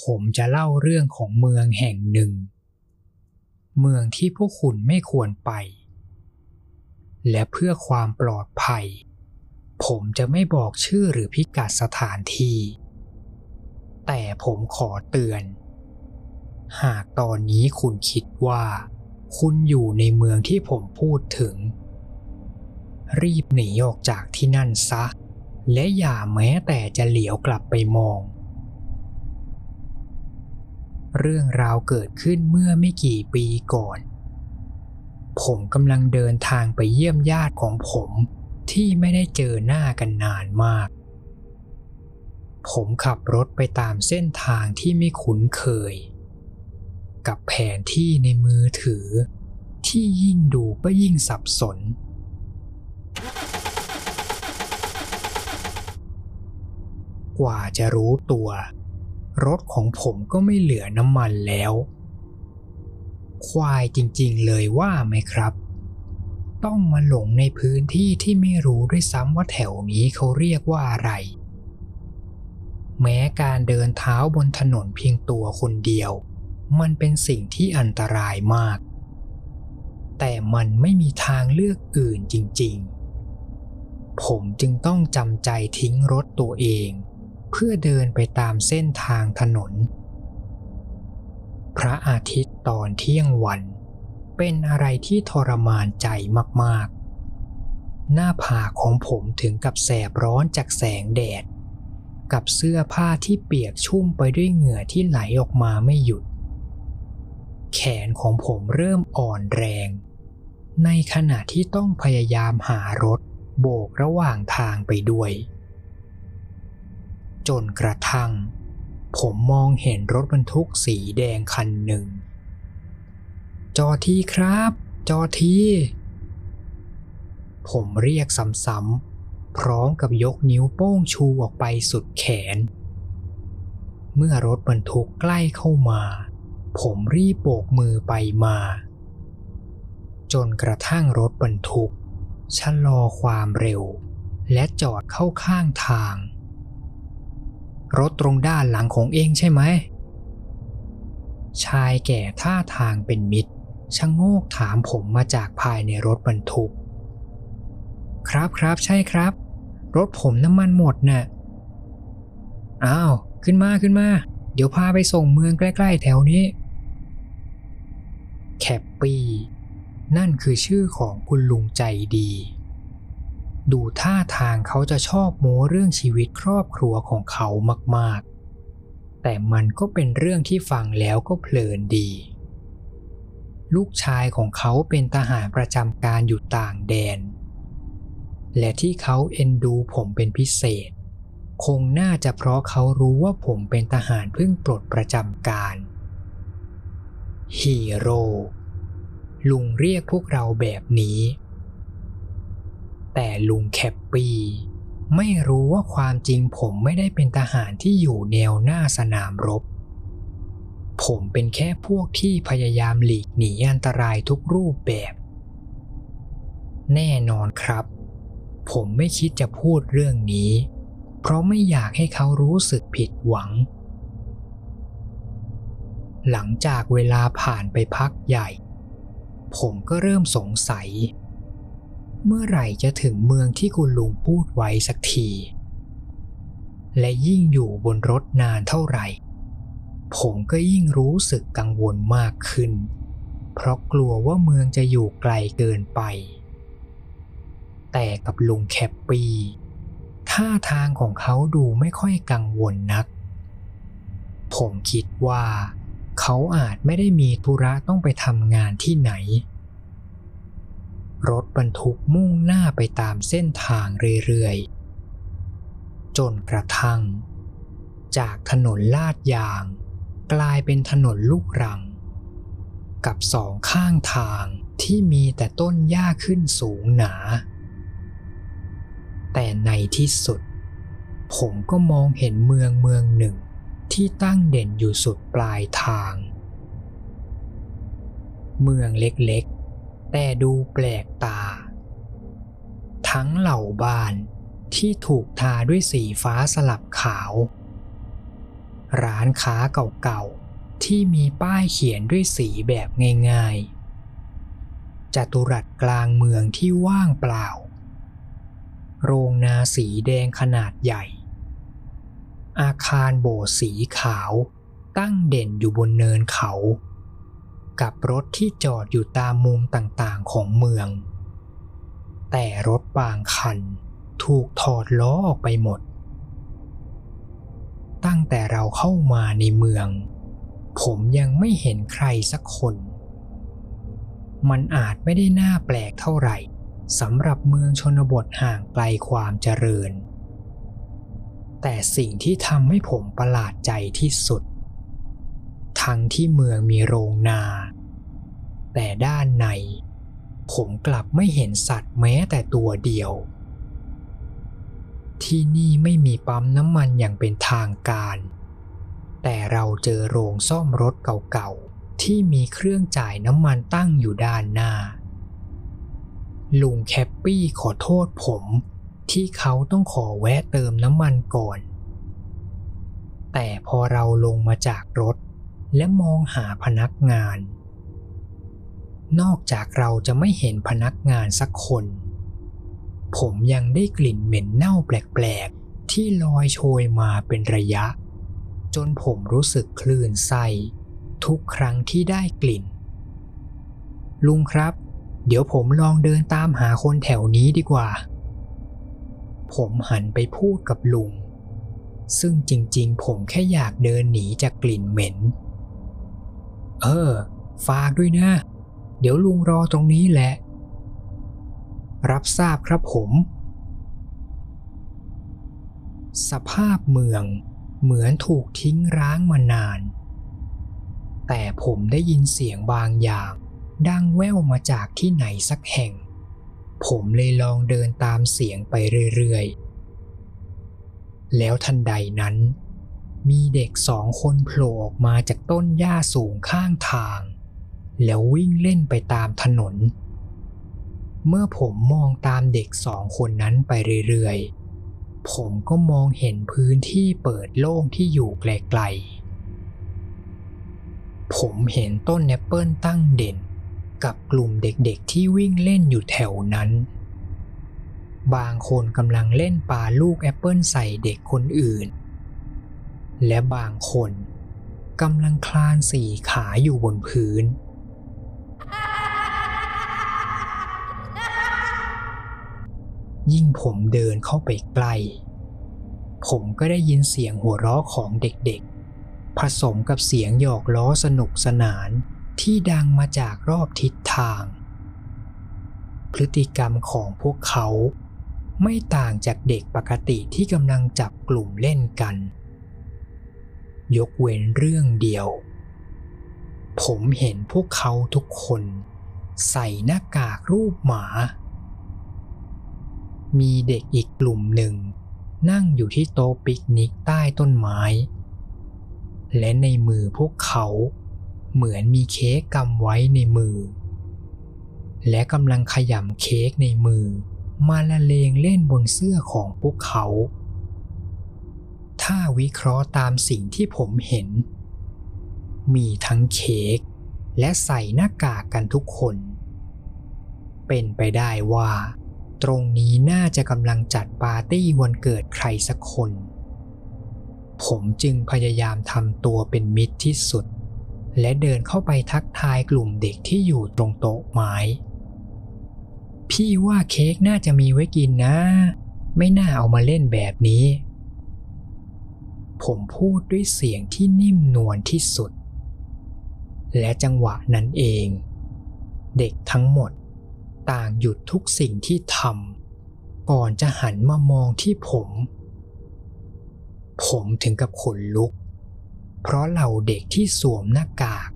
ผมจะเล่าเรื่องของเมืองแห่งหนึ่ง เมืองที่พวกคุณไม่ควรไป และเพื่อความปลอดภัย ผมจะไม่บอกชื่อหรือพิกัดสถานที่ แต่ผมขอเตือน หากตอนนี้คุณคิดว่า คุณอยู่ในเมืองที่ผมพูดถึง รีบหนีออกจากที่นั่นซะ และอย่าแม้แต่จะเหลียวกลับไปมอง เรื่องราวเกิดขึ้นเมื่อไม่กี่ปีก่อน ผมกำลังเดินทางไปเยี่ยมญาติของผมที่ไม่ได้เจอหน้ากันนานมาก ผมขับรถไปตามเส้นทางที่ไม่คุ้นเคย กับแผนที่ในมือถือ ที่ยิ่งดูก็ยิ่งสับสน กว่าจะรู้ตัว รถของผมก็ไม่เหลือน้ำมันแล้ว ควายจริงๆเลยว่าไหมครับ ต้องมาหลงในพื้นที่ที่ไม่รู้ด้วยซ้ำว่าแถวนี้เขาเรียกว่าอะไร แม้การเดินเท้าบนถนนเพียงตัวคนเดียว มันเป็นสิ่งที่อันตรายมาก แต่มันไม่มีทางเลือกอื่นจริงๆ ผมจึงต้องจำใจทิ้งรถตัวเอง เพื่อเดินไปตามเส้นทางถนน พระอาทิตย์ตอนเที่ยงวัน เป็นอะไรที่ทรมานใจมากๆ หน้าผากของผมถึงกับแสบร้อนจากแสงแดด กับเสื้อผ้าที่เปียกชุ่มไปด้วยเหงื่อที่ไหลออกมาไม่หยุด แขนของผมเริ่มอ่อนแรง ในขณะที่ต้องพยายามหารถโบกระหว่างทางไปด้วย จนกระทั่ง ผมมองเห็นรถบรรทุกสีแดงคันหนึ่ง จอทีครับ จอที ผมเรียกซ้ำๆพร้อมกับยกนิ้วโป้งชูออกไปสุดแขน เมื่อรถบรรทุกใกล้เข้ามา ผมรีบโบกมือไปมา จนกระทั่งรถบรรทุกชะลอความเร็วและจอดเข้าข้างทาง รถตรงด้านหลังของเองใช่ไหม ชายแก่ท่าทางเป็นมิตรชะโงกถามผมมาจากภายในรถบรรทุก ครับครับใช่ครับ รถผมน้ำมันหมดน่ะ อ้าว ขึ้นมาขึ้นมา เดี๋ยวพาไปส่งเมืองใกล้ ๆ แถวนี้ แคปปี้ นั่นคือชื่อของคุณลุงใจดี ดูท่าทางเขาจะชอบโม้เรื่องชีวิตครอบครัวของเขามากๆ แต่มันก็เป็นเรื่องที่ฟังแล้วก็เพลินดี ลูกชายของเขาเป็นทหารประจำการอยู่ต่างแดน และที่เขาเอ็นดูผมเป็นพิเศษ คงน่าจะเพราะเขารู้ว่าผมเป็นทหารเพิ่งปลดประจำการฮีโร่ลุงเรียกพวกเราแบบนี้ แต่ลุงแคปปี้ไม่รู้ว่าความจริงผมไม่ได้เป็นทหารที่อยู่แนวหน้าสนามรบ ผมเป็นแค่พวกที่พยายามหลีกหนีอันตรายทุกรูปแบบ แน่นอนครับ ผมไม่คิดจะพูดเรื่องนี้ เพราะไม่อยากให้เขารู้สึกผิดหวัง หลังจากเวลาผ่านไปพักใหญ่ ผมก็เริ่มสงสัย เมื่อไหร่จะถึงเมืองที่คุณลุงพูดไว้สักที และยิ่งอยู่บนรถนานเท่าไหร่ ผมก็ยิ่งรู้สึกกังวลมากขึ้น เพราะกลัวว่าเมืองจะอยู่ไกลเกินไป แต่กับลุงแคปปี้ท่าทางของเขาดูไม่ค่อยกังวลนัก ผมคิดว่า เขาอาจไม่ได้มีธุระต้องไปทำงานที่ไหน รถบรรทุกมุ่งหน้าไปตามเส้นทางเรื่อยๆ จนกระทั่ง จากถนนลาดยาง กลายเป็นถนนลูกรัง กับสองข้างทางที่มีแต่ต้นหญ้าขึ้นสูงหนา แต่ในที่สุด ผมก็มองเห็นเมืองเมืองหนึ่งที่ตั้งเด่นอยู่สุดปลายทาง เมืองเล็กๆ แต่ดูแปลกตา ทั้งเหล่าบ้านที่ถูกทาด้วยสีฟ้าสลับขาว ร้านค้าเก่าๆ ที่มีป้ายเขียนด้วยสีแบบง่ายๆจัตุรัสกลางเมืองที่ว่างเปล่า โรงนาสีแดงขนาดใหญ่ อาคารโบสถ์สีขาวตั้งเด่นอยู่บนเนินเขา กับรถที่จอดอยู่ตามมุมต่างๆของเมือง แต่รถบางคันถูกถอดล้อออกไปหมด ตั้งแต่เราเข้ามาในเมือง ผมยังไม่เห็นใครสักคน มันอาจไม่ได้น่าแปลกเท่าไหร่สำหรับเมืองชนบทห่างไกลความเจริญ แต่สิ่งที่ทำให้ผมประหลาดใจที่สุด ทั้งที่เมืองมีโรงนา แต่ด้านใน ผมกลับไม่เห็นสัตว์แม้แต่ตัวเดียว ที่นี่ไม่มีปั๊มน้ำมันอย่างเป็นทางการ แต่เราเจอโรงซ่อมรถเก่าๆ ที่มีเครื่องจ่ายน้ำมันตั้งอยู่ด้านหน้า ลุงแคปปี้ขอโทษผมที่เขาต้องขอแวะเติมน้ำมันก่อน แต่พอเราลงมาจากรถ และมองหาพนักงาน นอกจากเราจะไม่เห็นพนักงานสักคน ผมยังได้กลิ่นเหม็นเน่าแปลกๆ ที่ลอยโชยมาเป็นระยะ จนผมรู้สึกคลื่นไส้ทุกครั้งที่ได้กลิ่น ลุงครับ เดี๋ยวผมลองเดินตามหาคนแถวนี้ดีกว่า ผมหันไปพูดกับลุงซึ่งจริงๆ ผมแค่อยากเดินหนีจากกลิ่นเหม็น เออ ฝากด้วยนะ เดี๋ยวลุงรอตรงนี้แหละ รับทราบครับผม สภาพเมืองเหมือนถูกทิ้งร้างมานาน แต่ผมได้ยินเสียงบางอย่าง ดังแว่วมาจากที่ไหนสักแห่ง ผมเลยลองเดินตามเสียงไปเรื่อยๆ แล้วทันใดนั้น มีเด็กสองคนโผล่ออกมาจากต้นหญ้าสูงข้างทาง แล้ววิ่งเล่นไปตามถนน เมื่อผมมองตามเด็กสองคนนั้นไปเรื่อยๆ ผมก็มองเห็นพื้นที่เปิดโล่งที่อยู่ไกลๆ ผมเห็นต้นแอปเปิลตั้งเด่น กับกลุ่มเด็กๆที่วิ่งเล่นอยู่แถวนั้น บางคนกำลังเล่นปาลูกแอปเปิลใส่เด็กคนอื่น และบางคนกำลังคลานสี่ขาอยู่บนพื้น ยิ่งผมเดินเข้าไปใกล้ ผมก็ได้ยินเสียงหัวเราะของเด็กๆ ผสมกับเสียงหยอกล้อสนุกสนานที่ดังมาจากรอบทิศทาง พฤติกรรมของพวกเขาไม่ต่างจากเด็กปกติที่กำลังจับกลุ่มเล่นกัน ยกเว้นเรื่องเดียว ผมเห็นพวกเขาทุกคน ใส่หน้ากากรูปหมา มีเด็กอีกกลุ่มหนึ่ง นั่งอยู่ที่โต๊ะปิกนิกใต้ต้นไม้ และในมือพวกเขาเหมือนมีเค้กกำไว้ในมือ และกำลังขยำเค้กในมือ มาละเลงเล่นบนเสื้อของพวกเขา ถ้าวิเคราะห์ตามสิ่งที่ผมเห็น มีทั้งเค้กและใส่หน้ากากกันทุกคน เป็นไปได้ว่า ตรงนี้น่าจะกำลังจัดปาร์ตี้วันเกิดใครสักคน ผมจึงพยายามทำตัวเป็นมิตรที่สุด และเดินเข้าไปทักทายกลุ่มเด็กที่อยู่ตรงโต๊ะไม้ พี่ว่าเค้กน่าจะมีไว้กินนะ ไม่น่าเอามาเล่นแบบนี้ ผมพูดด้วยเสียงที่นิ่มนวลที่สุด และจังหวะนั้นเอง เด็กทั้งหมดต่างหยุดทุกสิ่งที่ทำก่อนจะหันมามองที่ผม ผมถึงกับขนลุก เพราะเหล่าเด็กที่สวมหน้ากาก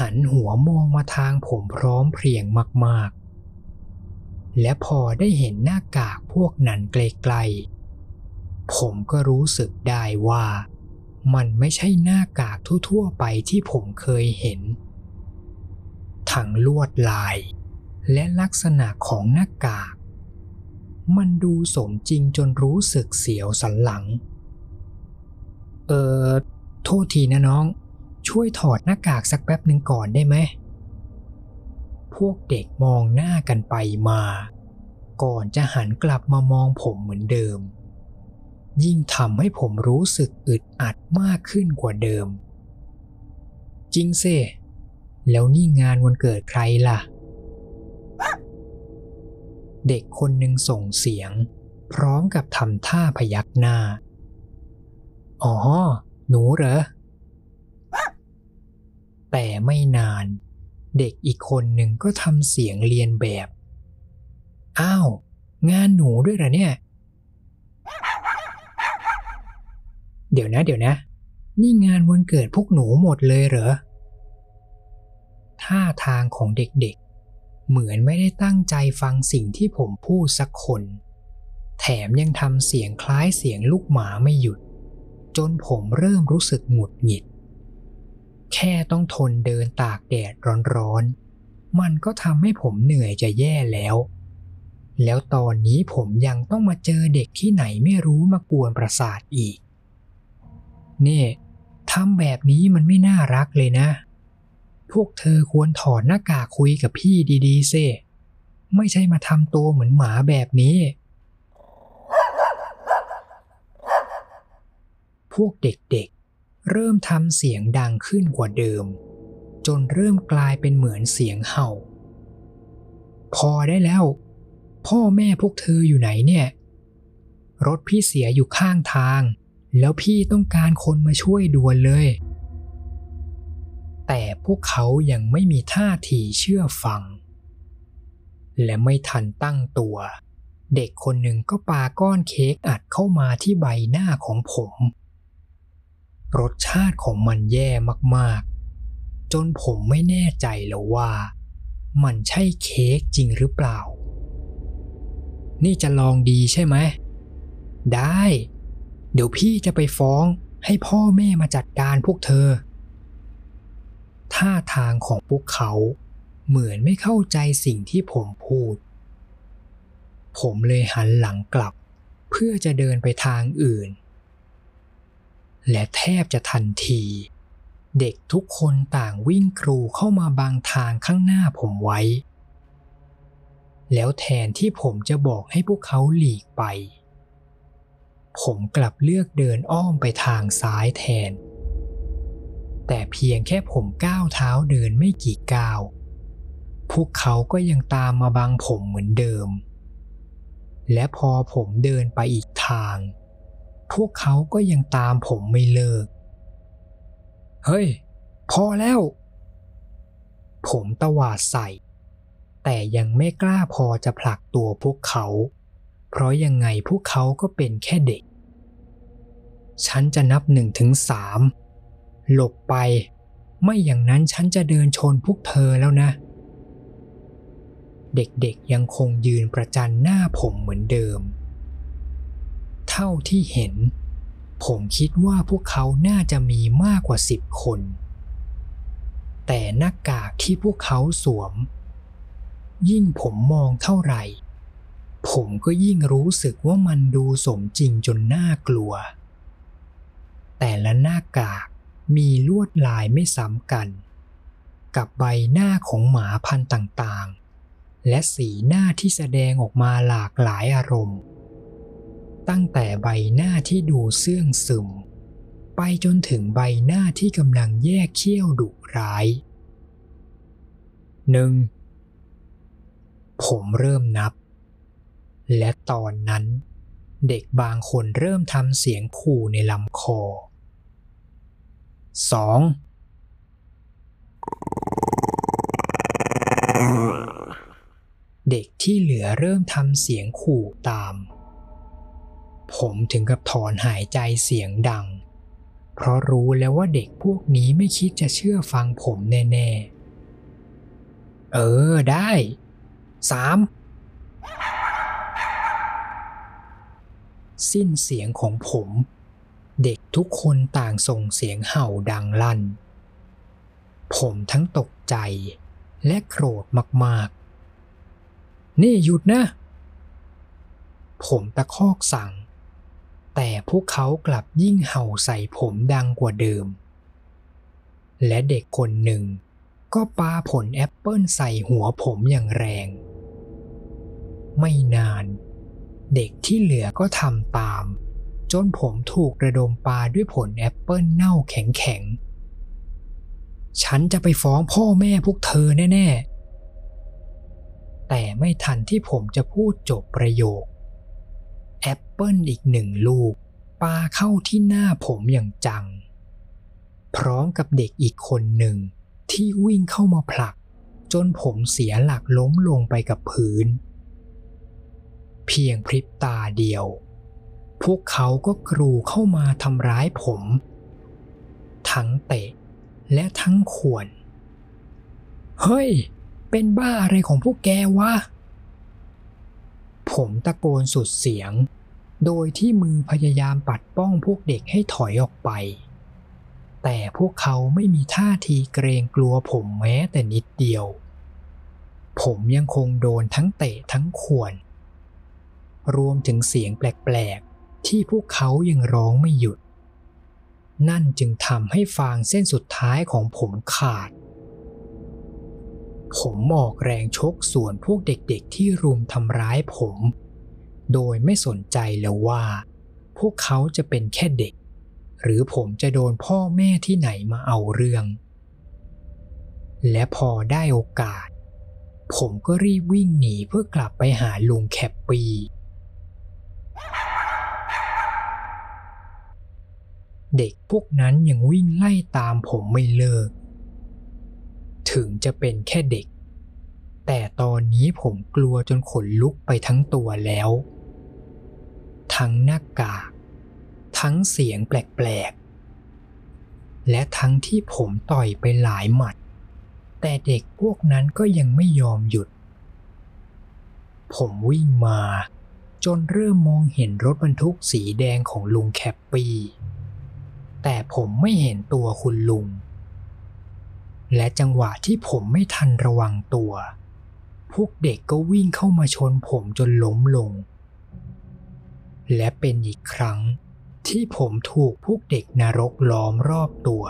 หันหัวมองมาทางผมพร้อมเพรียงมาก ๆ และพอได้เห็นหน้ากากพวกนั้นไกลๆ ผมก็รู้สึกได้ว่า มันไม่ใช่หน้ากากทั่ว ๆ ไปที่ผมเคยเห็น ทั้งลวดลาย และลักษณะของหน้ากาก มันดูสมจริงจนรู้สึกเสียวสันหลัง เออโทษทีนะน้อง ช่วยถอดหน้ากากสักแป๊บหนึ่งก่อนได้ไหม พวกเด็กมองหน้ากันไปมา ก่อนจะหันกลับมามองผมเหมือนเดิม ยิ่งทำให้ผมรู้สึกอึดอัดมากขึ้นกว่าเดิม จริงเซ่แล้วนี่งานวันเกิดใครล่ะ เด็กคนหนึ่งส่งเสียง พร้อมกับทำท่าพยักหน้า อ๋อ หนูเหรอ แต่ไม่นาน เด็กอีกคนหนึ่งก็ทำเสียงเรียนแบบ อ้าว งานหนูด้วยเหรอเนี่ย เดี๋ยวนะ เดี๋ยวนะ นี่งานวันเกิดพวกหนูหมดเลยเหรอ ท่าทางของเด็กๆ เหมือนไม่ได้ตั้งใจฟังสิ่งที่ผมพูดสักคน แถมยังทำเสียงคล้ายเสียงลูกหมาไม่หยุด จนผมเริ่มรู้สึกหงุดหงิด แค่ต้องทนเดินตากแดดร้อนๆ มันก็ทำให้ผมเหนื่อยจะแย่แล้วแล้วตอนนี้ผมยังต้องมาเจอเด็กที่ไหนไม่รู้มากวนประสาทอีก นี่ทำแบบนี้มันไม่น่ารักเลยนะ พวกเธอควรถอดหน้ากากคุยกับพี่ดีๆเซ่ไม่ใช่มาทำตัวเหมือนหมาแบบนี้ พวกเด็กๆ เริ่มทำเสียงดังขึ้นกว่าเดิม จนเริ่มกลายเป็นเหมือนเสียงเห่า พอได้แล้ว พ่อแม่พวกเธออยู่ไหนเนี่ย รถพี่เสียอยู่ข้างทาง แล้วพี่ต้องการคนมาช่วยด่วนเลย แต่พวกเขายังไม่มีท่าทีเชื่อฟัง และไม่ทันตั้งตัว เด็กคนหนึ่งก็ปาก้อนเค้กอัดเข้ามาที่ใบหน้าของผม รสชาติของมันแย่มากๆ จนผมไม่แน่ใจแล้วว่า มันใช่เค้กจริงหรือเปล่า นี่จะลองดีใช่ไหมได้ เดี๋ยวพี่จะไปฟ้องให้พ่อแม่มาจัดการพวกเธอ ท่าทางของพวกเขาเหมือนไม่เข้าใจสิ่งที่ผมพูด ผมเลยหันหลังกลับ เพื่อจะเดินไปทางอื่น และแทบจะทันที เด็กทุกคนต่างวิ่งกรูเข้ามาบังทางข้างหน้าผมไว้ แล้วแทนที่ผมจะบอกให้พวกเขาหลีกไป ผมกลับเลือกเดินอ้อมไปทางซ้ายแทน แต่เพียงแค่ผมก้าวเท้าเดินไม่กี่ก้าว พวกเขาก็ยังตามมาบังผมเหมือนเดิม และพอผมเดินไปอีกทาง พวกเขาก็ยังตามผมไม่เลิก เฮ้ย พอแล้ว ผมตวาดใส่ แต่ยังไม่กล้าพอจะผลักตัวพวกเขา เพราะยังไงพวกเขาก็เป็นแค่เด็ก ฉันจะนับหนึ่งถึงสามหลบไป ไม่อย่างนั้นฉันจะเดินชนพวกเธอแล้วนะ เด็กๆยังคงยืนประจันหน้าผมเหมือนเดิม เท่าที่เห็น ผมคิดว่าพวกเขาน่าจะมีมากกว่าสิบคน แต่หน้ากากที่พวกเขาสวม ยิ่งผมมองเท่าไหร่ ผมก็ยิ่งรู้สึกว่ามันดูสมจริงจนน่ากลัว แต่ละหน้ากากมีลวดลายไม่ซ้ำกัน กับใบหน้าของหมาพันธุ์ต่างๆ และสีหน้าที่แสดงออกมาหลากหลายอารมณ์ ตั้งแต่ใบหน้าที่ดูเสื่องซึม ไปจนถึงใบหน้าที่กำลังแยกเขี้ยวดุร้ายหนึ่งผมเริ่มนับ และตอนนั้นเด็กบางคนเริ่มทำเสียงขู่ในลำคอสองเด็กที่เหลือเริ่มทำเสียงขู่ตาม ผมถึงกับถอนหายใจเสียงดัง เพราะรู้แล้วว่าเด็กพวกนี้ไม่คิดจะเชื่อฟังผมแน่ๆ เออได้สาม สิ้นเสียงของผม เด็กทุกคนต่างส่งเสียงเห่าดังลั่น ผมทั้งตกใจและโกรธมากๆ นี่หยุดนะ ผมตะคอกสั่ง แต่พวกเขากลับยิ่งเห่าใส่ผมดังกว่าเดิม และเด็กคนหนึ่งก็ปาผลแอปเปิลใส่หัวผมอย่างแรง ไม่นาน เด็กที่เหลือก็ทำตาม จนผมถูกระดมปาด้วยผลแอปเปิลเน่าแข็งๆ ฉันจะไปฟ้องพ่อแม่พวกเธอแน่ๆ แต่ไม่ทันที่ผมจะพูดจบประโยค แอปเปิลอีกหนึ่งลูกปาเข้าที่หน้าผมอย่างจัง พร้อมกับเด็กอีกคนหนึ่งที่วิ่งเข้ามาผลัก จนผมเสียหลักล้มลงไปกับพื้น เพียงพริบตาเดียว พวกเขาก็กรูเข้ามาทำร้ายผม ทั้งเตะและทั้งขวน เฮ้ย เป็นบ้าอะไรของพวกแกวะ ผมตะโกนสุดเสียง โดยที่มือพยายามปัดป้องพวกเด็กให้ถอยออกไป แต่พวกเขาไม่มีท่าทีเกรงกลัวผมแม้แต่นิดเดียว ผมยังคงโดนทั้งเตะทั้งข่วน รวมถึงเสียงแปลกๆ ที่พวกเขายังร้องไม่หยุด นั่นจึงทำให้ฟางเส้นสุดท้ายของผมขาด ผมออกแรงชกส่วนพวกเด็กๆที่รุมทำร้ายผม โดยไม่สนใจแล้วว่า พวกเขาจะเป็นแค่เด็ก หรือผมจะโดนพ่อแม่ที่ไหนมาเอาเรื่อง และพอได้โอกาสผมก็รีบวิ่งหนีเพื่อกลับไปหาลุงแคปปี เด็กพวกนั้นยังวิ่งไล่ตามผมไม่เลิก ถึงจะเป็นแค่เด็ก แต่ตอนนี้ผมกลัวจนขนลุกไปทั้งตัวแล้ว ทั้งหน้ากาก ทั้งเสียงแปลกๆ และทั้งที่ผมต่อยไปหลายหมัด แต่เด็กพวกนั้นก็ยังไม่ยอมหยุด ผมวิ่งมาจนเริ่มมองเห็นรถบรรทุกสีแดงของลุงแคปปี้ แต่ผมไม่เห็นตัวคุณลุง และจังหวะที่ผมไม่ทันระวังตัว พวกเด็กก็วิ่งเข้ามาชนผมจนล้มลง และเป็นอีกครั้งที่ผมถูกพวกเด็กนรกล้อมรอบตัว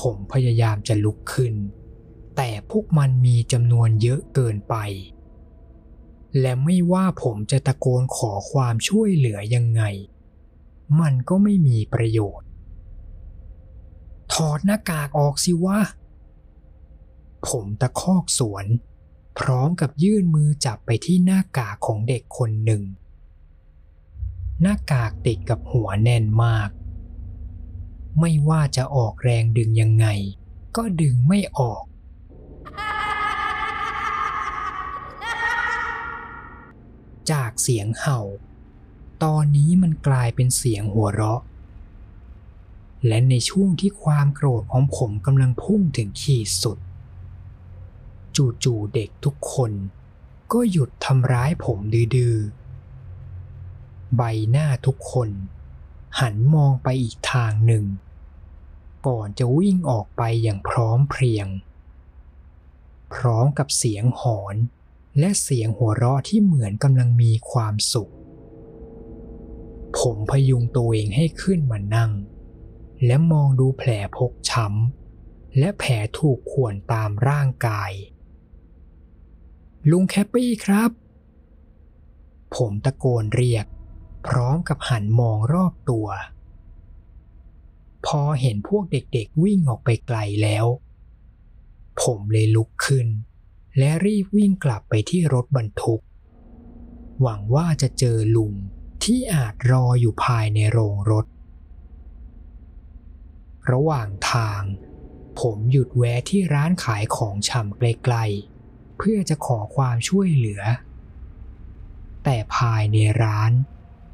ผมพยายามจะลุกขึ้น แต่พวกมันมีจำนวนเยอะเกินไป และไม่ว่าผมจะตะโกนขอความช่วยเหลือยังไง มันก็ไม่มีประโยชน์ ถอดหน้ากากออกสิวะ ผมตะคอกสวน พร้อมกับยื่นมือจับไปที่หน้ากากของเด็กคนหนึ่ง หน้ากากติดกับหัวแน่นมาก ไม่ว่าจะออกแรงดึงยังไง ก็ดึงไม่ออกจากเสียงเห่า ตอนนี้มันกลายเป็นเสียงหัวเราะ และในช่วงที่ความโกรธของผมกำลังพุ่งถึงขีดสุด จู่ๆเด็กทุกคนก็หยุดทำร้ายผมดื้อใบหน้าทุกคน หันมองไปอีกทางหนึ่ง ก่อนจะวิ่งออกไปอย่างพร้อมเพรียง พร้อมกับเสียงหอนและเสียงหัวเราะที่เหมือนกำลังมีความสุข ผมพยุงตัวเองให้ขึ้นมานั่ง และมองดูแผลพกช้ำและแผลถูกข่วนตามร่างกาย ลุงแคปปี้ครับ ผมตะโกนเรียก พร้อมกับหันมองรอบตัว พอเห็นพวกเด็กๆวิ่งออกไปไกลแล้ว ผมเลยลุกขึ้น และรีบวิ่งกลับไปที่รถบรรทุก หวังว่าจะเจอลุง ที่อาจรออยู่ภายในโรงรถ ระหว่างทาง ผมหยุดแวะที่ร้านขายของชำไกลๆ เพื่อจะขอความช่วยเหลือ แต่ภายในร้าน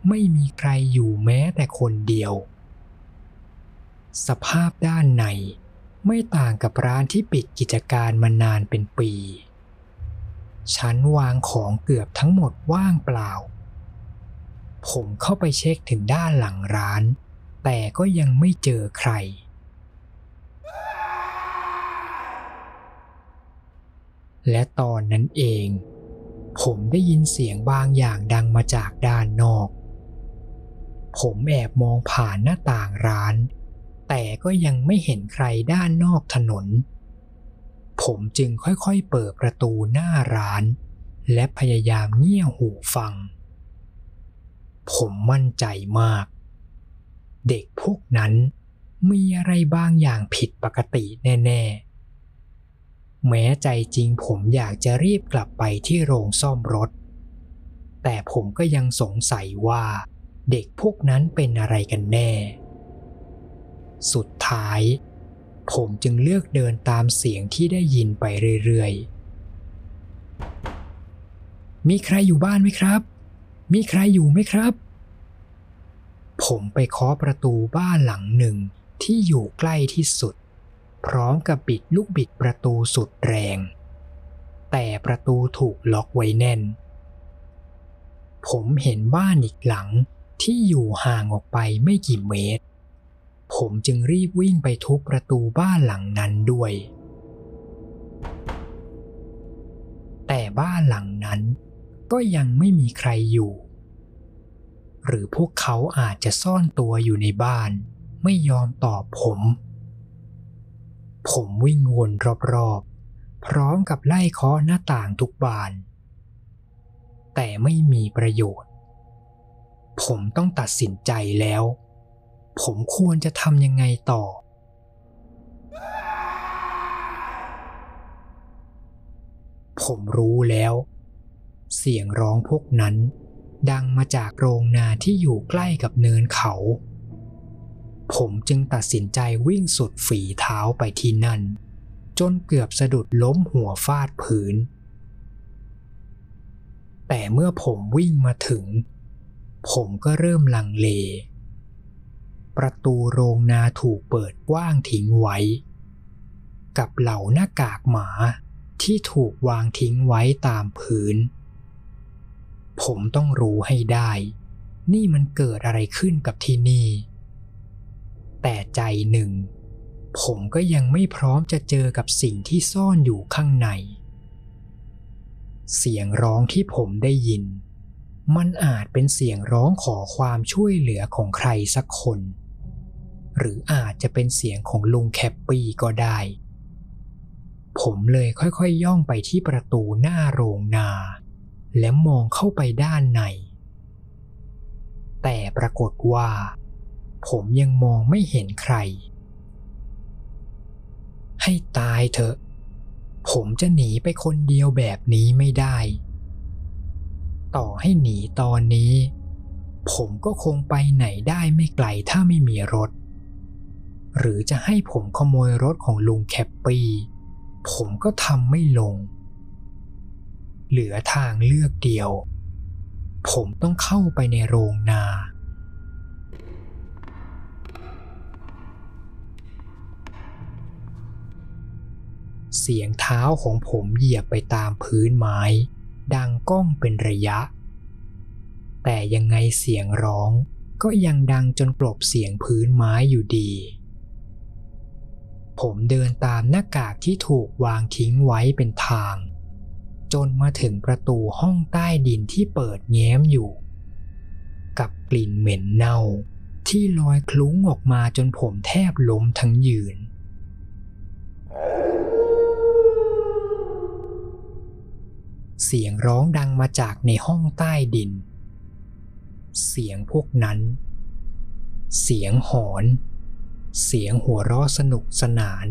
ไม่มีใครอยู่แม้แต่คนเดียว สภาพด้านในไม่ต่างกับร้านที่ปิดกิจการมานานเป็นปี ชั้นวางของเกือบทั้งหมดว่างเปล่า ผมเข้าไปเช็คถึงด้านหลังร้าน แต่ก็ยังไม่เจอใคร และตอนนั้นเอง ผมได้ยินเสียงบางอย่างดังมาจากด้านนอก ผมแอบมองผ่านหน้าต่างร้าน แต่ก็ยังไม่เห็นใครด้านนอกถนน ผมจึงค่อยๆเปิดประตูหน้าร้าน และพยายามเงี่ยหูฟัง ผมมั่นใจมาก เด็กพวกนั้นมีอะไรบางอย่างผิดปกติแน่ๆ แม้ใจจริงผมอยากจะรีบกลับไปที่โรงซ่อมรถ แต่ผมก็ยังสงสัยว่าเด็กพวกนั้นเป็นอะไรกันแน่ สุดท้าย ผมจึงเลือกเดินตามเสียงที่ได้ยินไปเรื่อยๆ มีใครอยู่บ้านไหมครับ มีใครอยู่ไหมครับ ผมไปเคาะประตูบ้านหลังหนึ่งที่อยู่ใกล้ที่สุด พร้อมกับบิดลูกบิดประตูสุดแรง แต่ประตูถูกล็อกไว้แน่น ผมเห็นบ้านอีกหลังที่อยู่ห่างออกไปไม่กี่เมตร ผมจึงรีบวิ่งไปทุบประตูบ้านหลังนั้นด้วย แต่บ้านหลังนั้น ก็ยังไม่มีใครอยู่ หรือพวกเขาอาจจะซ่อนตัวอยู่ในบ้าน ไม่ยอมตอบผม ผมวิ่งวนรอบๆ พร้อมกับไล่เคาะหน้าต่างทุกบาน แต่ไม่มีประโยชน์ ผมต้องตัดสินใจแล้ว ผมควรจะทำยังไงต่อผมรู้แล้ว เสียงร้องพวกนั้น ดังมาจากโรงนาที่อยู่ใกล้กับเนินเขา ผมจึงตัดสินใจวิ่งสุดฝีเท้าไปที่นั่น จนเกือบสะดุดล้มหัวฟาดพื้น แต่เมื่อผมวิ่งมาถึง ผมก็เริ่มลังเล ประตูโรงนาถูกเปิดกว้างทิ้งไว้ กับเหล่าหน้ากากหมาที่ถูกวางทิ้งไว้ตามพื้น ผมต้องรู้ให้ได้ นี่มันเกิดอะไรขึ้นกับที่นี่ แต่ใจหนึ่ง ผมก็ยังไม่พร้อมจะเจอกับสิ่งที่ซ่อนอยู่ข้างใน เสียงร้องที่ผมได้ยิน มันอาจเป็นเสียงร้องขอความช่วยเหลือของใครสักคน หรืออาจจะเป็นเสียงของลุงแคปปี้ก็ได้ ผมเลยค่อยๆยย่องไปที่ประตูหน้าโรงนา และมองเข้าไปด้านใน แต่ปรากฏว่า ผมยังมองไม่เห็นใคร ให้ตายเถอะ ผมจะหนีไปคนเดียวแบบนี้ไม่ได้ ต่อให้หนีตอนนี้ ผมก็คงไปไหนได้ไม่ไกลถ้าไม่มีรถ หรือจะให้ผมขโมยรถของลุงแคปปี้ ผมก็ทำไม่ลง เหลือทางเลือกเดียว ผมต้องเข้าไปในโรงนา เสียงเท้าของผมเหยียบไปตามพื้นไม้ ดังก้องเป็นระยะ แต่ยังไงเสียงร้องก็ยังดังจนกลบเสียงพื้นไม้อยู่ดี ผมเดินตามหน้ากากที่ถูกวางทิ้งไว้เป็นทาง จนมาถึงประตูห้องใต้ดินที่เปิดแง้มอยู่ กับกลิ่นเหม็นเน่าที่ลอยคลุ้งออกมาจนผมแทบล้มทั้งยืน เสียงร้องดังมาจากในห้องใต้ดิน เสียงพวกนั้น เสียงหอน เสียงหัวเราะสนุกสนาน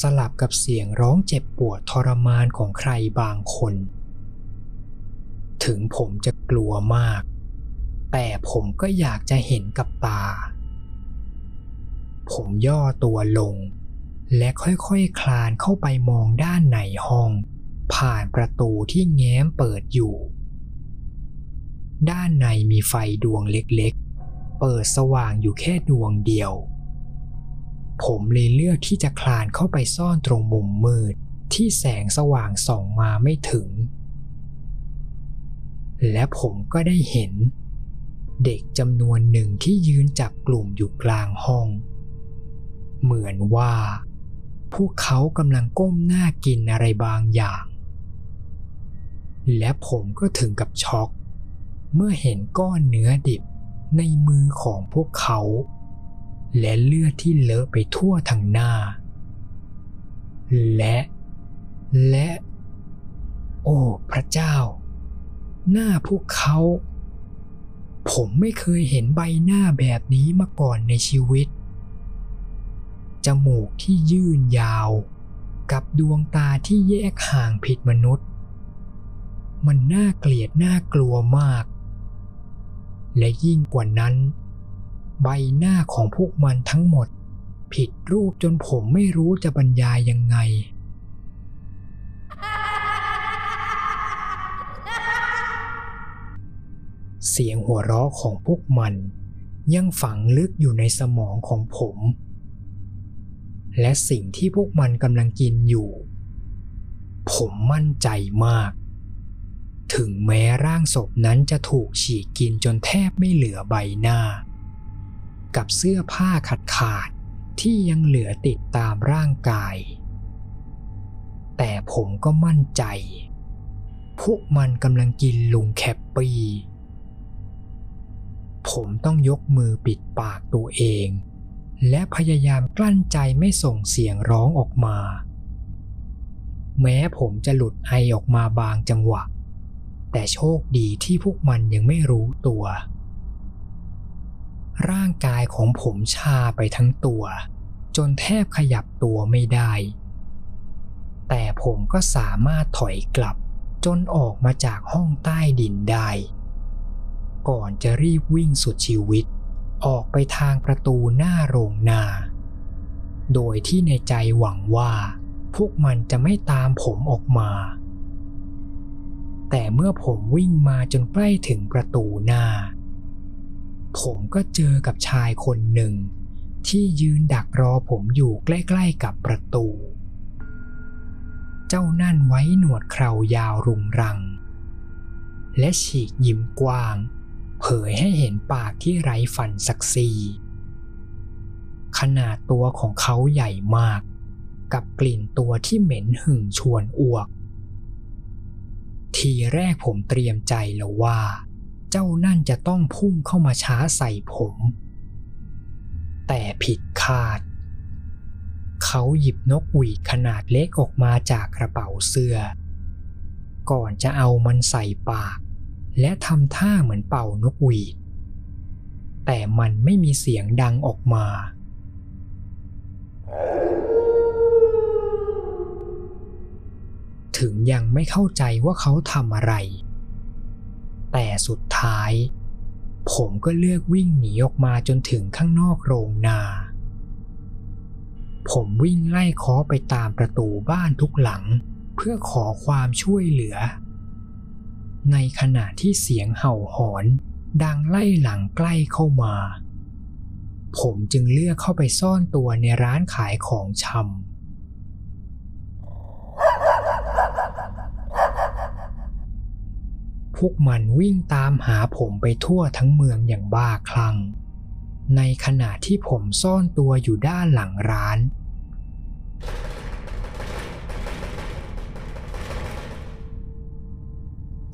สลับกับเสียงร้องเจ็บปวดทรมานของใครบางคน ถึงผมจะกลัวมาก แต่ผมก็อยากจะเห็นกับตา ผมย่อตัวลง และค่อยๆคคลานเข้าไปมองด้านในห้อง ผ่านประตูที่แง้มเปิดอยู่ ด้านในมีไฟดวงเล็กๆ เปิดสว่างอยู่แค่ดวงเดียว ผมเลยเลือกที่จะคลานเข้าไปซ่อนตรงมุมมืด ที่แสงสว่างส่องมาไม่ถึง และผมก็ได้เห็น เด็กจำนวนหนึ่งที่ยืนจับกลุ่มอยู่กลางห้อง เหมือนว่า พวกเขากำลังก้มหน้ากินอะไรบางอย่าง และผมก็ถึงกับช็อก เมื่อเห็นก้อนเนื้อดิบในมือของพวกเขา และเลือดที่เลอะไปทั่วทั้งหน้า และ และ โอ้ พระเจ้า หน้าพวกเขา ผมไม่เคยเห็นใบหน้าแบบนี้มาก่อนในชีวิต จมูกที่ยื่นยาว กับดวงตาที่แยกห่างผิดมนุษย์ มันน่าเกลียดน่ากลัวมาก และยิ่งกว่านั้น ใบหน้าของพวกมันทั้งหมด ผิดรูปจนผมไม่รู้จะบรรยายยังไง เสียงหัวเราะของพวกมัน ยังฝังลึกอยู่ในสมองของผม และสิ่งที่พวกมันกำลังกินอยู่ ผมมั่นใจมากถึงแม้ร่างศพนั้นจะถูกฉีกกินจนแทบไม่เหลือใบหน้า กับเสื้อผ้าขาดขาดๆที่ยังเหลือติดตามร่างกาย แต่ผมก็มั่นใจ พวกมันกำลังกินลุงแคปปี้ผมต้องยกมือปิดปากตัวเอง และพยายามกลั้นใจไม่ส่งเสียงร้องออกมา แม้ผมจะหลุดไอออกมาบางจังหวะ แต่โชคดีที่พวกมันยังไม่รู้ตัว ร่างกายของผมชาไปทั้งตัว จนแทบขยับตัวไม่ได้ แต่ผมก็สามารถถอยกลับจนออกมาจากห้องใต้ดินได้ ก่อนจะรีบวิ่งสุดชีวิต ออกไปทางประตูหน้าโรงนา โดยที่ในใจหวังว่า พวกมันจะไม่ตามผมออกมา แต่เมื่อผมวิ่งมาจนใกล้ถึงประตูหน้า ผมก็เจอกับชายคนหนึ่ง ที่ยืนดักรอผมอยู่ใกล้ๆกับประตู เจ้านั่นไว้หนวดเครายาวรุงรัง และฉีกยิ้มกว้าง เผยให้เห็นปากที่ไร้ฟันสักซีขนาดตัวของเขาใหญ่มาก กับกลิ่นตัวที่เหม็นหึ่งชวนอ้วก ทีแรกผมเตรียมใจแล้วว่า เจ้านั่นจะต้องพุ่งเข้ามาช้าใส่ผม แต่ผิดคาด เขาหยิบนกหวีดขนาดเล็กออกมาจากกระเป๋าเสื้อ ก่อนจะเอามันใส่ปาก และทำท่าเหมือนเป่านกหวีด แต่มันไม่มีเสียงดังออกมาถึงยังไม่เข้าใจว่าเขาทำอะไร แต่สุดท้าย ผมก็เลือกวิ่งหนีออกมาจนถึงข้างนอกโรงนา ผมวิ่งไล่เคาะไปตามประตูบ้านทุกหลัง เพื่อขอความช่วยเหลือ ในขณะที่เสียงเห่าหอนดังไล่หลังใกล้เข้ามา ผมจึงเลือกเข้าไปซ่อนตัวในร้านขายของชำ พวกมันวิ่งตามหาผมไปทั่วทั้งเมืองอย่างบ้าคลั่ง ในขณะที่ผมซ่อนตัวอยู่ด้านหลังร้าน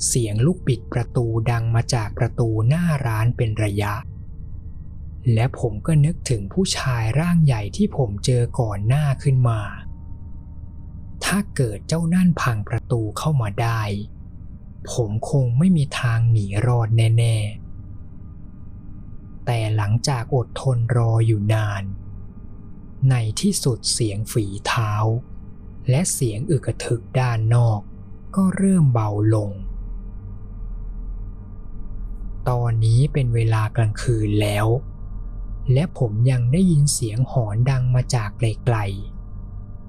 เสียงลูกปิดประตูดังมาจากประตูหน้าร้านเป็นระยะ และผมก็นึกถึงผู้ชายร่างใหญ่ที่ผมเจอก่อนหน้าขึ้นมา ถ้าเกิดเจ้านั่นพังประตูเข้ามาได้ ผมคงไม่มีทางหนีรอดแน่ ๆ แต่หลังจากอดทนรออยู่นาน ในที่สุดเสียงฝีเท้า และเสียงอึกระทึกด้านนอก ก็เริ่มเบาลง ตอนนี้เป็นเวลากลางคืนแล้ว และผมยังได้ยินเสียงหอนดังมาจากไกล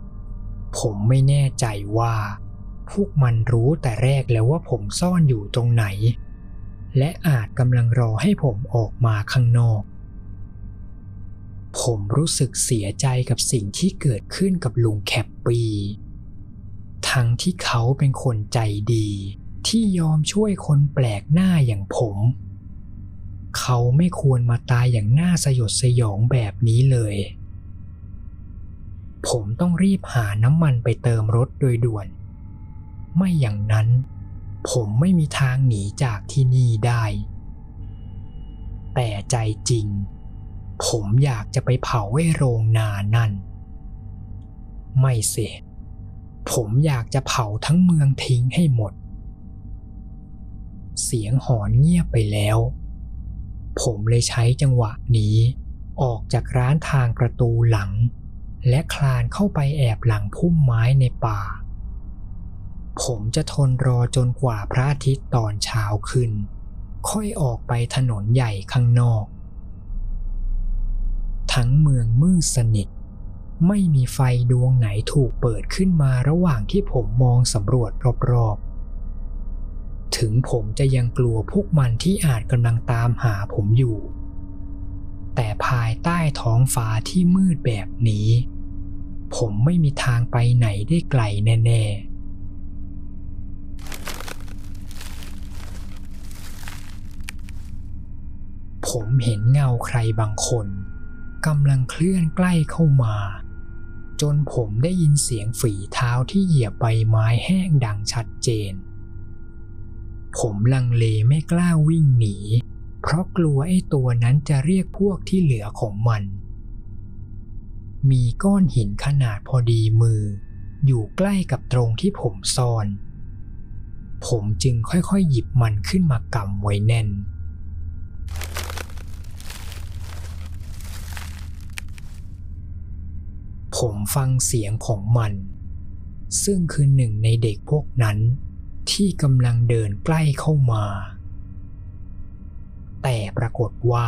ๆผมไม่แน่ใจว่า พวกมันรู้แต่แรกแล้วว่าผมซ่อนอยู่ตรงไหน และอาจกำลังรอให้ผมออกมาข้างนอก ผมรู้สึกเสียใจกับสิ่งที่เกิดขึ้นกับลุงแคปปีทั้งที่เขาเป็นคนใจดี ที่ยอมช่วยคนแปลกหน้าอย่างผม เขาไม่ควรมาตายอย่างน่าสยดสยองแบบนี้เลย ผมต้องรีบหาน้ำมันไปเติมรถโดยด่วน ไม่อย่างนั้น ผมไม่มีทางหนีจากที่นี่ได้ แต่ใจจริง ผมอยากจะไปเผาไอ้โรงนานั่น ไม่เสียผมอยากจะเผาทั้งเมืองทิ้งให้หมด เสียงหอนเงียบไปแล้ว ผมเลยใช้จังหวะนี้ออกจากร้านทางประตูหลัง และคลานเข้าไปแอบหลังพุ่มไม้ในป่า ผมจะทนรอจนกว่าพระอาทิตย์ตอนเช้าขึ้น ค่อยออกไปถนนใหญ่ข้างนอก ทั้งเมืองมืดสนิท ไม่มีไฟดวงไหนถูกเปิดขึ้นมาระหว่างที่ผมมองสำรวจรอบๆ ถึงผมจะยังกลัวพวกมันที่อาจกำลังตามหาผมอยู่ แต่ภายใต้ท้องฟ้าที่มืดแบบนี้ ผมไม่มีทางไปไหนได้ไกลแน่ ๆ ผมเห็นเงาใครบางคนกำลังเคลื่อนใกล้เข้ามา จนผมได้ยินเสียงฝีเท้าที่เหยียบใบไม้แห้งดังชัดเจน ผมลังเลไม่กล้าวิ่งหนี เพราะกลัวไอ้ตัวนั้นจะเรียกพวกที่เหลือของมัน มีก้อนหินขนาดพอดีมือ อยู่ใกล้กับตรงที่ผมซ่อน ผมจึงค่อยๆ หยิบมันขึ้นมากำไว้แน่น ผมฟังเสียงของมัน ซึ่งคือหนึ่งในเด็กพวกนั้น ที่กำลังเดินใกล้เข้ามา แต่ปรากฏว่า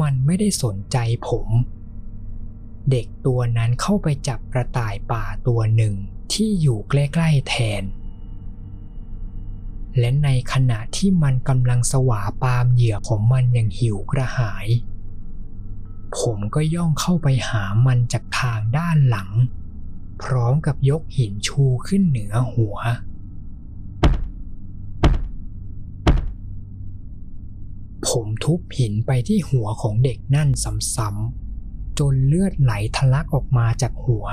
มันไม่ได้สนใจผม เด็กตัวนั้นเข้าไปจับกระต่ายป่าตัวหนึ่งที่อยู่ใกล้ ๆ แทน และในขณะที่มันกำลังสวาปามเหยื่อของมันอย่างหิวกระหาย ผมก็ย่องเข้าไปหามันจากทางด้านหลัง พร้อมกับยกหินชูขึ้นเหนือหัว ผมทุบหินไปที่หัวของเด็กนั่นซ้ำๆจนเลือดไหลทะลักออกมาจากหัว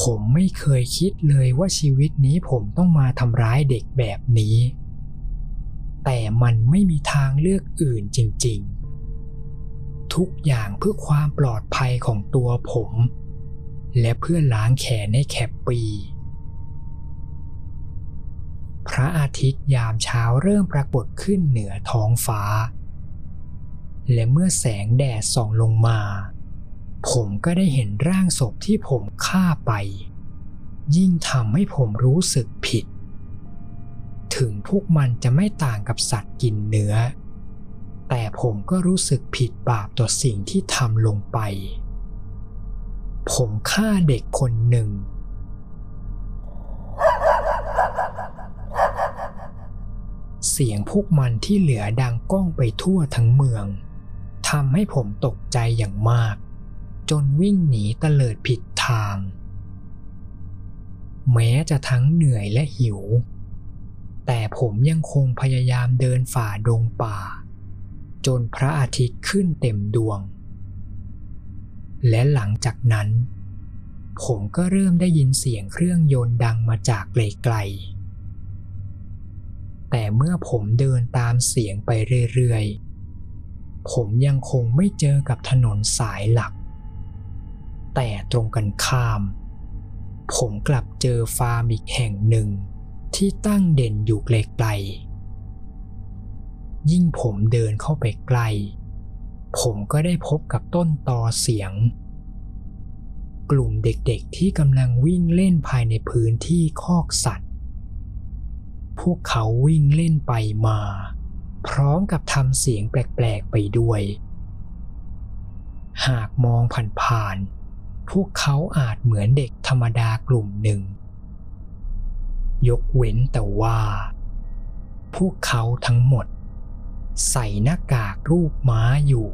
ผมไม่เคยคิดเลยว่าชีวิตนี้ผมต้องมาทำร้ายเด็กแบบนี้ แต่มันไม่มีทางเลือกอื่นจริง ๆ ทุกอย่างเพื่อความปลอดภัยของตัวผม และเพื่อล้างแขนให้แคปปี พระอาทิตย์ยามเช้าเริ่มปรากฏขึ้นเหนือท้องฟ้า และเมื่อแสงแดดส่องลงมา ผมก็ได้เห็นร่างศพที่ผมฆ่าไป ยิ่งทำให้ผมรู้สึกผิด ถึงพวกมันจะไม่ต่างกับสัตว์กินเนื้อ แต่ผมก็รู้สึกผิดบาปต่อสิ่งที่ทำลงไป ผมฆ่าเด็กคนหนึ่ง เสียงพวกมันที่เหลือดังก้องไปทั่วทั้งเมืองทำให้ผมตกใจอย่างมาก จนวิ่งหนีตลิดผิดทาง แม้จะทั้งเหนื่อยและหิว แต่ผมยังคงพยายามเดินฝ่าดงป่า จนพระอาทิตย์ขึ้นเต็มดวง และหลังจากนั้น ผมก็เริ่มได้ยินเสียงเครื่องยนต์ดังมาจากไกลๆ แต่เมื่อผมเดินตามเสียงไปเรื่อยๆผมยังคงไม่เจอกับถนนสายหลัก แต่ตรงกันข้าม ผมกลับเจอฟาร์มอีกแห่งหนึ่งที่ตั้งเด่นอยู่ไกลๆยิ่งผมเดินเข้าไปใกล้ผมก็ได้พบกับต้นตอเสียง กลุ่มเด็กๆที่กำลังวิ่งเล่นภายในพื้นที่คอกสัตว์ พวกเขาวิ่งเล่นไปมา พร้อมกับทำเสียงแปลกๆไปด้วย หากมองผ่านๆ พวกเขาอาจเหมือนเด็กธรรมดากลุ่มหนึ่ง ยกเว้นแต่ว่า พวกเขาทั้งหมด ใส่หน้ากากรูปม้าอยู่